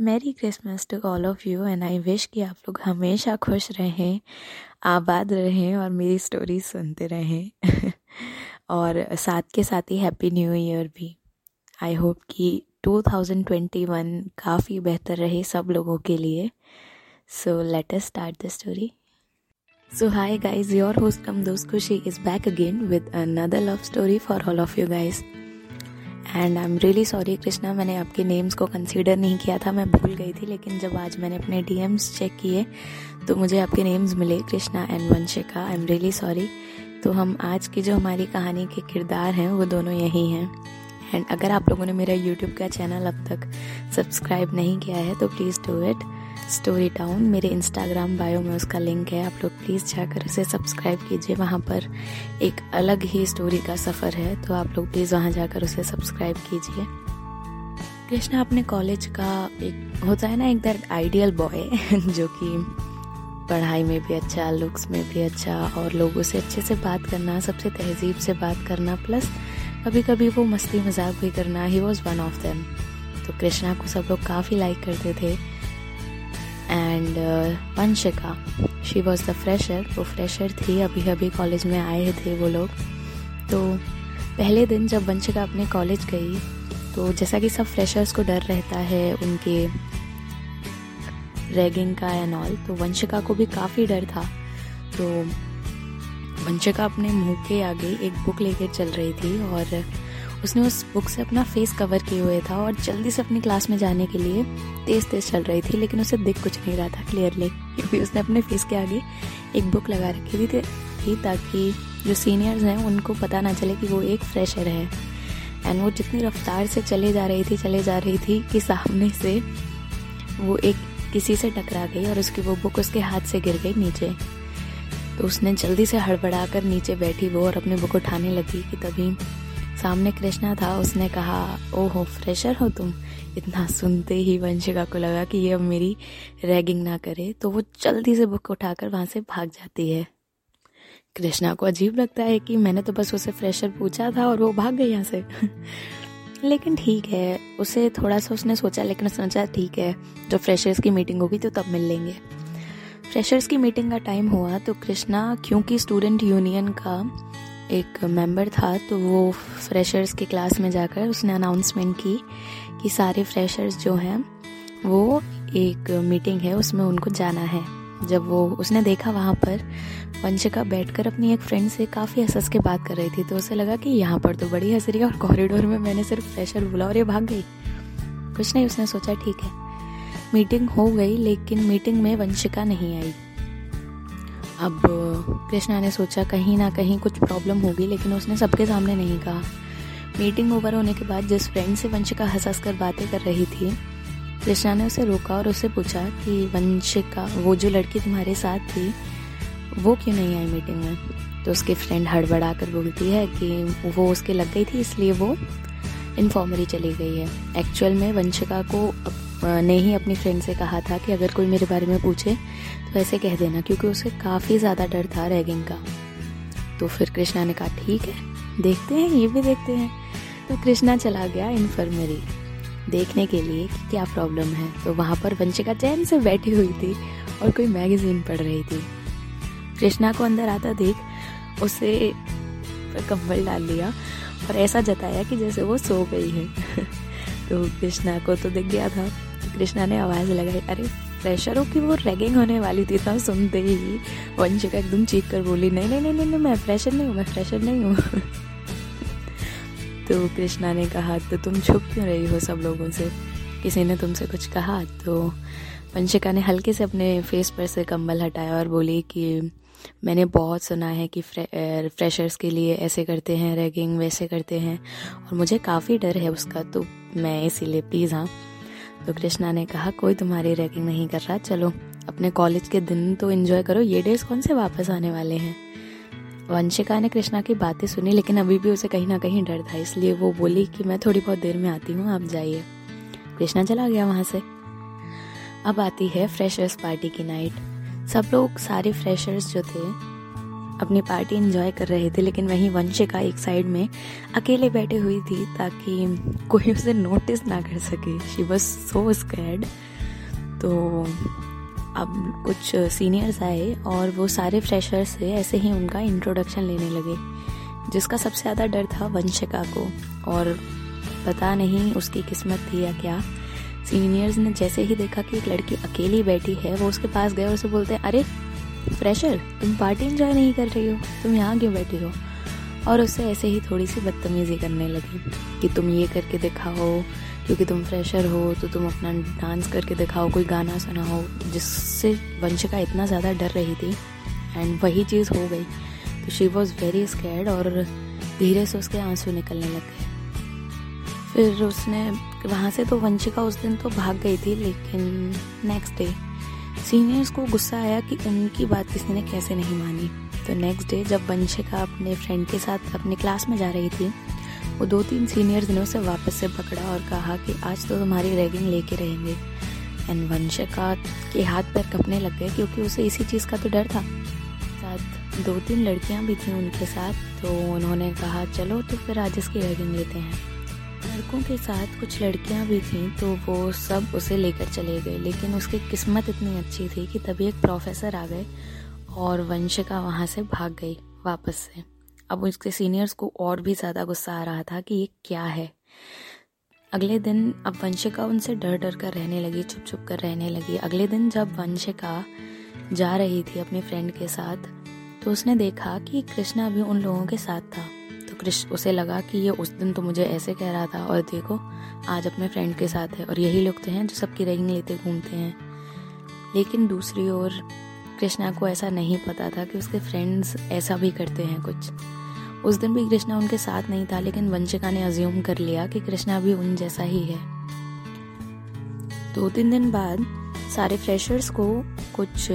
Merry Christmas to all of you and I wish कि आप लोग हमेशा खुश रहें, आबाद रहें, और मेरी स्टोरी सुनते रहें, और साथ के साथ ही हैप्पी न्यू ईयर भी। आई होप कि 2021 काफ़ी बेहतर रहे सब लोगों के लिए। So let us start the story so hi guys your host कम दोस्त Khushi is back again with another love story for all of you guys and I am really sorry Krishna मैंने आपके नेम्स को consider नहीं किया था, मैं भूल गई थी, लेकिन जब आज मैंने अपने डीएम्स चेक किए तो मुझे आपके नेम्स मिले Krishna and Vanshika I am really sorry तो हम आज की जो हमारी कहानी के किरदार हैं, वो दोनों यही हैं। एंड अगर आप लोगों ने मेरा यूट्यूब का चैनल अब तक सब्सक्राइब नहीं किया है तो please do it story town मेरे इंस्टाग्राम बायो में उसका लिंक है, आप लोग प्लीज़ जाकर उसे सब्सक्राइब कीजिए। वहाँ पर एक अलग ही स्टोरी का सफ़र है तो आप लोग प्लीज़ वहाँ जाकर उसे सब्सक्राइब कीजिए। कृष्णा अपने कॉलेज का एक, होता है ना, एक दैट आइडियल बॉय जो कि पढ़ाई में भी अच्छा लुक्स में भी अच्छा और लोगों से अच्छे से बात करना, सबसे तहजीब से बात करना प्लस कभी कभी वो मस्ती मज़ाक भी करना ही वॉज़ वन ऑफ़ देम तो कृष्णा को सब लोग काफ़ी लाइक करते थे। And Vanshika she was the fresher वो फ्रेशर थी. अभी अभी कॉलेज में आए थे वो लोग. तो पहले दिन जब वंशिका अपने कॉलेज गई तो जैसा कि सब फ्रेशर्स को डर रहता है उनके रैगिंग का एंड ऑल तो वंशिका को भी काफ़ी डर था. तो वंशिका अपने मुँह के आगे एक बुक लेकर चल रही थी और उसने उस बुक से अपना फेस कवर किए हुए था और जल्दी से अपनी क्लास में जाने के लिए तेज तेज चल रही थी लेकिन उसे दिख कुछ नहीं रहा था क्लियरली क्योंकि उसने अपने फेस के आगे एक बुक लगा रखी थी, थी ताकि जो सीनियर्स हैं उनको पता ना चले कि वो एक फ्रेशर है। एंड वो जितनी रफ्तार से चले जा रही थी चले जा रही थी कि सामने से वो एक किसी से टकरा गई और उसकी वो बुक उसके हाथ से गिर गई नीचे। तो उसने जल्दी से हड़बड़ा कर नीचे बैठी वो और अपनी बुक उठाने लगी कि तभी सामने कृष्णा था, उसने कहा, ओहो फ्रेशर हो तुम। इतना सुनते ही वंशिका को लगा कि ये अब मेरी रैगिंग ना करे तो वो जल्दी से बुक उठाकर वहाँ से भाग जाती है। कृष्णा को अजीब लगता है कि मैंने तो बस उसे फ्रेशर पूछा था और वो भाग गई यहाँ से। लेकिन ठीक है, उसे थोड़ा सा उसने सोचा, लेकिन सोचा, ठीक है जब फ्रेशर्स की मीटिंग होगी तो तब मिल लेंगे। फ्रेशर्स की मीटिंग का टाइम हुआ तो कृष्णा, क्योंकि स्टूडेंट यूनियन का एक मेंबर था तो वो फ्रेशर्स की क्लास में जाकर उसने अनाउंसमेंट की कि सारे फ्रेशर्स जो हैं, वो एक मीटिंग है, उसमें उनको जाना है। जब वो, उसने देखा वहाँ पर, वंशिका बैठकर अपनी एक फ्रेंड से काफ़ी हंस के बात कर रही थी तो उसे लगा कि यहाँ पर तो बड़ी हंस रही है और कॉरिडोर में मैंने सिर्फ़ फ्रेशर बोला और ये भाग गई। कुछ नहीं, उसने सोचा, ठीक है। मीटिंग हो गई, लेकिन मीटिंग में वंशिका नहीं आई। अब कृष्णा ने सोचा कहीं ना कहीं कुछ प्रॉब्लम होगी, लेकिन उसने सबके सामने नहीं कहा। मीटिंग ओवर होने के बाद जिस फ्रेंड से वंशिका हंस हंस कर बातें कर रही थी, कृष्णा ने उसे रोका और उससे पूछा कि, वंशिका, वो जो लड़की तुम्हारे साथ थी, वो क्यों नहीं आई मीटिंग में? तो उसकी फ्रेंड हड़बड़ा कर बोलती है कि, वो उसके लग गई थी, इसलिए वो इन्फॉर्मरी चली गई है। एक्चुअल में वंशिका को ने ही अपनी फ्रेंड से कहा था कि अगर कोई मेरे बारे में पूछे तो ऐसे कह देना, क्योंकि उसे काफ़ी ज़्यादा डर था रैगिंग का। तो फिर कृष्णा ने कहा, ठीक है, देखते हैं, ये भी देखते हैं। तो कृष्णा चला गया इन्फर्मरी देखने के लिए कि क्या प्रॉब्लम है। तो वहाँ पर वंशिका चैन से बैठी हुई थी और कोई मैगजीन पढ़ रही थी। कृष्णा को अंदर आता देख, उसे कंबल डाल लिया और ऐसा जताया कि जैसे वो सो गई है। तो कृष्णा को तो दिख गया था। कृष्णा ने आवाज़ लगाई अरे फ्रेशरों की वो रैगिंग होने वाली थी तब सुनते ही वंशिका एकदम चीख कर बोली नहीं नहीं नहीं नहीं, मैं फ्रेशर नहीं हूँ मैं फ्रेशर नहीं हूँ। तो कृष्णा ने कहा तो तुम छुप क्यों रही हो सब लोगों से? किसी ने तुमसे कुछ कहा? तो वंशिका ने हल्के से अपने फेस पर से कंबल हटाया और बोली कि मैंने बहुत सुना है कि फ्रे, फ्रेशर्स के लिए ऐसे करते हैं रैगिंग वैसे करते हैं और मुझे काफ़ी डर है उसका तो मैं इसीलिए प्लीज़ हाँ तो कृष्णा ने कहा, कोई तुम्हारी रैगिंग नहीं कर रहा, चलो। अपने कॉलेज के दिन तो एंजॉय करो, ये डेज़ कौन से वापस आने वाले हैं? वंशिका ने कृष्णा की बातें सुनी, लेकिन अभी भी उसे कहीं ना कहीं डर था, इसलिए वो बोली कि, मैं थोड़ी बहुत देर में आती हूँ, आप जाइए। कृष्णा चला गया वहाँ से। अब आती है फ्रेशर्स पार्टी की नाइट सब लोग, सारे फ्रेशर्स जो थे अपनी पार्टी एंजॉय कर रहे थे, लेकिन वहीं वंशिका एक साइड में अकेले बैठे हुई थी ताकि कोई उसे नोटिस ना कर सके। शी वॉज़ सो स्कैड तो अब कुछ सीनियर्स आए और वो सारे फ्रेशर्स से ऐसे ही उनका इंट्रोडक्शन लेने लगे, जिसका सबसे ज़्यादा डर था वंशिका को। और पता नहीं उसकी किस्मत थी या क्या। सीनियर्स ने जैसे ही देखा कि एक लड़की अकेली बैठी है, वो उसके पास गए और उसे बोलते हैं, अरे फ्रेशर तुम पार्टी इंजॉय नहीं कर रही हो, तुम यहाँ क्यों बैठी हो? और उससे ऐसे ही थोड़ी सी बदतमीज़ी करने लगी कि तुम ये करके दिखाओ, क्योंकि तुम फ्रेशर हो तो तुम अपना डांस करके दिखाओ, कोई गाना सुनाओ जिससे वंशिका इतना ज़्यादा डर रही थी। एंड वही चीज़ हो गई। तो शी वॉज़ वेरी स्कैड और धीरे से उसके आँसू निकलने लग। गए फिर उसने, वहाँ से तो वंशिका उस दिन तो भाग गई थी, लेकिन नेक्स्ट डे सीनियर्स को गुस्सा आया कि उनकी बात किसी ने कैसे नहीं मानी। तो नेक्स्ट डे जब वंशिका अपने फ्रेंड के साथ अपने क्लास में जा रही थी, वो दो तीन सीनियर्स ने उसे वापस से पकड़ा और कहा कि आज तो तुम्हारी रैगिंग लेके रहेंगे। एंड वंशिका के हाथ पैर कपने लग गए क्योंकि उसे इसी चीज़ का तो डर था। साथ दो तीन लड़कियाँ भी थी उनके साथ तो उन्होंने कहा, चलो तो फिर आज इसकी रैगिंग लेते हैं। लड़कों के साथ कुछ लड़कियाँ भी थीं तो वो सब उसे लेकर चले गए। लेकिन उसकी किस्मत इतनी अच्छी थी कि तभी एक प्रोफेसर आ गए और वंशिका वहाँ से भाग गई वापस से। अब उसके सीनियर्स को और भी ज़्यादा गुस्सा आ रहा था कि ये क्या है। अगले दिन अब वंशिका उनसे डर डर कर रहने लगी, छुप छुप कर रहने लगी। अगले दिन जब वंशिका जा रही थी अपने फ्रेंड के साथ तो उसने देखा कि कृष्णा भी उन लोगों के साथ था। कृष उसे लगा कि ये उस दिन तो मुझे ऐसे कह रहा था, और देखो, आज अपने फ्रेंड के साथ है, और यही लोग तो हैं जो सबकी रैगिंग लेते घूमते हैं। लेकिन दूसरी ओर, कृष्णा को ऐसा नहीं पता था कि उसके फ्रेंड्स ऐसा भी करते हैं कुछ। उस दिन भी कृष्णा उनके साथ नहीं था, लेकिन वंशिका ने अज्यूम कर लिया कि कृष्णा भी उन जैसा ही है। दो तीन दिन बाद, सारे फ्रेशर्स को कुछ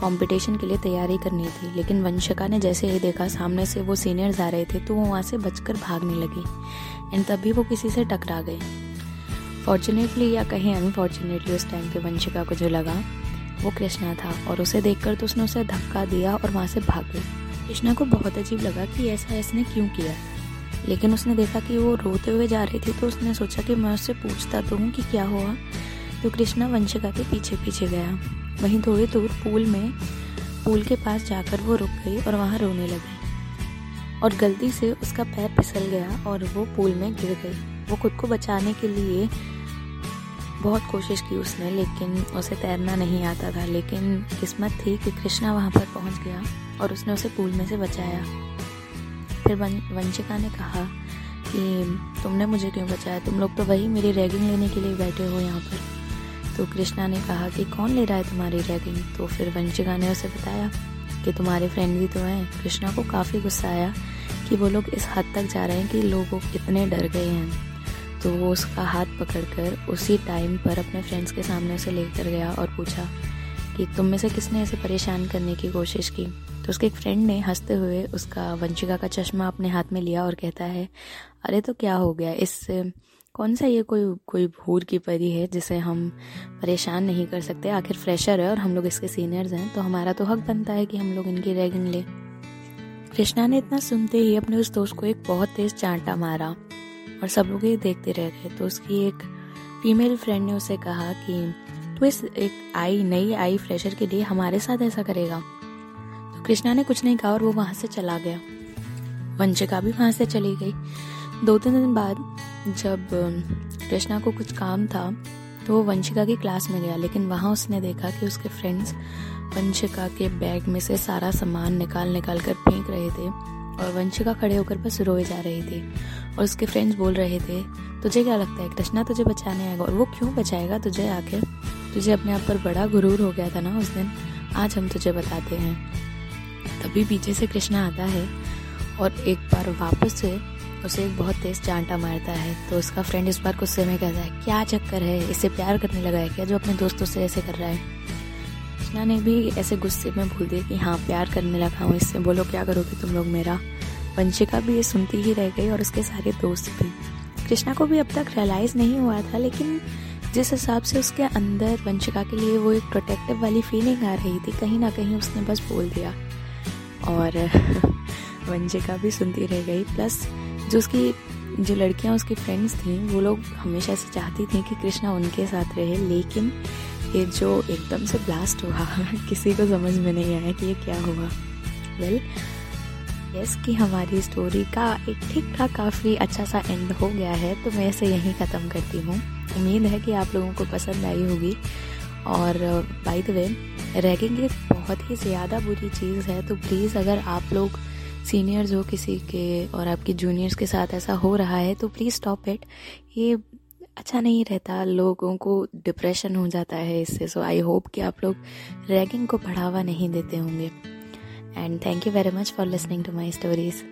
कंपटीशन के लिए तैयारी करनी थी, लेकिन वंशिका ने जैसे ही देखा सामने से वो सीनियर्स आ रहे थे तो वो वहाँ से बचकर भागने लगी। एंड तभी वो किसी से टकरा गई। फॉर्चुनेटली या कहीं अनफॉर्चुनेटली उस टाइम पे वंशिका को जो लगा, वो कृष्णा था, और उसे देखकर तो उसने उसे धक्का दिया और वहाँ से भाग गई। कृष्णा को बहुत अजीब लगा कि ऐसा इसने क्यों किया? लेकिन उसने देखा कि वो रोते हुए जा रही थी तो उसने सोचा कि मैं उससे पूछता तो हूँ कि क्या हुआ? तो कृष्णा वंशिका के पीछे पीछे गया। वहीं थोड़ी दूर पूल में, पूल के पास जाकर वो रुक गई और वहाँ रोने लगी। और गलती से उसका पैर फिसल गया और वो पूल में गिर गई। वो खुद को बचाने के लिए बहुत कोशिश की उसने, लेकिन उसे तैरना नहीं आता था। लेकिन किस्मत थी कि कृष्णा वहाँ पर पहुँच गया और उसने उसे पूल में से बचाया। फिर वंशिका ने कहा कि, तुमने मुझे क्यों बचाया? तुम लोग तो वही मेरी रैगिंग लेने के लिए बैठे हो यहाँ पर। तो कृष्णा ने कहा कि कौन ले रहा है तुम्हारी रैगिंग तो फिर वंशिका ने उसे बताया कि तुम्हारे फ्रेंड भी तो हैं। कृष्णा को काफ़ी गुस्सा आया कि वो लोग इस हद तक जा रहे हैं कि लोग कितने डर गए हैं। तो वो उसका हाथ पकड़कर उसी टाइम पर अपने फ्रेंड्स के सामने उसे लेकर गया और पूछा कि तुम में से किसने ऐसे परेशान करने की कोशिश की? तो उसके एक फ्रेंड ने हँसते हुए उसका वंशिका का चश्मा अपने हाथ में लिया और कहता है, अरे तो क्या हो गया? इससे कौन सा ये कोई कोई भूर की परी है जिसे हम परेशान नहीं कर सकते? आखिर फ्रेशर है और हम लोग इसके सीनियर्स हैं तो हमारा तो हक बनता है कि हम लोग इनकी रैगिंग ले। कृष्णा ने इतना सुनते ही अपने उस दोस्त को एक बहुत तेज चांटा मारा और सब लोग ये देखते रह गए। तो उसकी एक फीमेल फ्रेंड ने उसे कहा कि, तू इस एक आई, नई आई फ्रेशर के लिए हमारे साथ ऐसा करेगा? तो कृष्णा ने कुछ नहीं कहा और वो वहाँ से चला गया। वंशिका भी वहाँ से चली गई। दो तीन दिन बाद जब कृष्णा को कुछ काम था तो वो वंशिका की क्लास में गया, लेकिन वहाँ उसने देखा कि उसके फ्रेंड्स वंशिका के बैग में से सारा सामान निकाल निकाल कर फेंक रहे थे और वंशिका खड़े होकर बस रोए जा रही थी और उसके फ्रेंड्स बोल रहे थे, तुझे क्या लगता है, कृष्णा तुझे बचाने आएगा और वो क्यों बचाएगा तुझे आखिर? तुझे अपने आप पर बड़ा गुरूर हो गया था ना उस दिन? आज हम तुझे बताते हैं। तभी पीछे से कृष्णा आता है और एक बार वापस से उसे बहुत तेज चांटा मारता है तो उसका फ्रेंड इस बार गुस्से में कहता है, क्या चक्कर है? इसे प्यार करने लगा है क्या जो अपने दोस्तों से ऐसे कर रहा है? कृष्णा ने भी ऐसे गुस्से में भूल दिया कि हाँ प्यार करने लगा हूँ इससे। बोलो, क्या करोगे तुम लोग मेरा? वंशिका भी ये सुनती ही रह गई और उसके सारे दोस्त भी। कृष्णा को भी अब तक रियलाइज़ नहीं हुआ था, लेकिन जिस हिसाब से उसके अंदर वंशिका के लिए वो एक प्रोटेक्टिव वाली फीलिंग आ रही थी, कहीं ना कहीं उसने बस बोल दिया। और वंशिका भी सुनती रह गई प्लस जो उसकी जो लड़कियाँ उसकी फ्रेंड्स थी वो लोग हमेशा से चाहती थी कि कृष्णा उनके साथ रहे लेकिन ये जो एकदम से ब्लास्ट हुआ किसी को समझ में नहीं आया कि ये क्या हुआ। वेल well, यस कि हमारी स्टोरी का एक ठीक ठाक काफ़ी अच्छा सा एंड हो गया है तो मैं इसे यहीं ख़त्म करती हूँ। उम्मीद है कि आप लोगों को पसंद आई होगी। और बाय द वे रैगिंग एक बहुत ही ज़्यादा बुरी चीज़ है तो प्लीज़ अगर आप लोग सीनियर्स हो किसी के और आपके जूनियर्स के साथ ऐसा हो रहा है तो प्लीज़ स्टॉप इट ये अच्छा नहीं रहता, लोगों को डिप्रेशन हो जाता है इससे सो आई होप कि आप लोग रैगिंग को बढ़ावा नहीं देते होंगे. And thank you very much for listening to my stories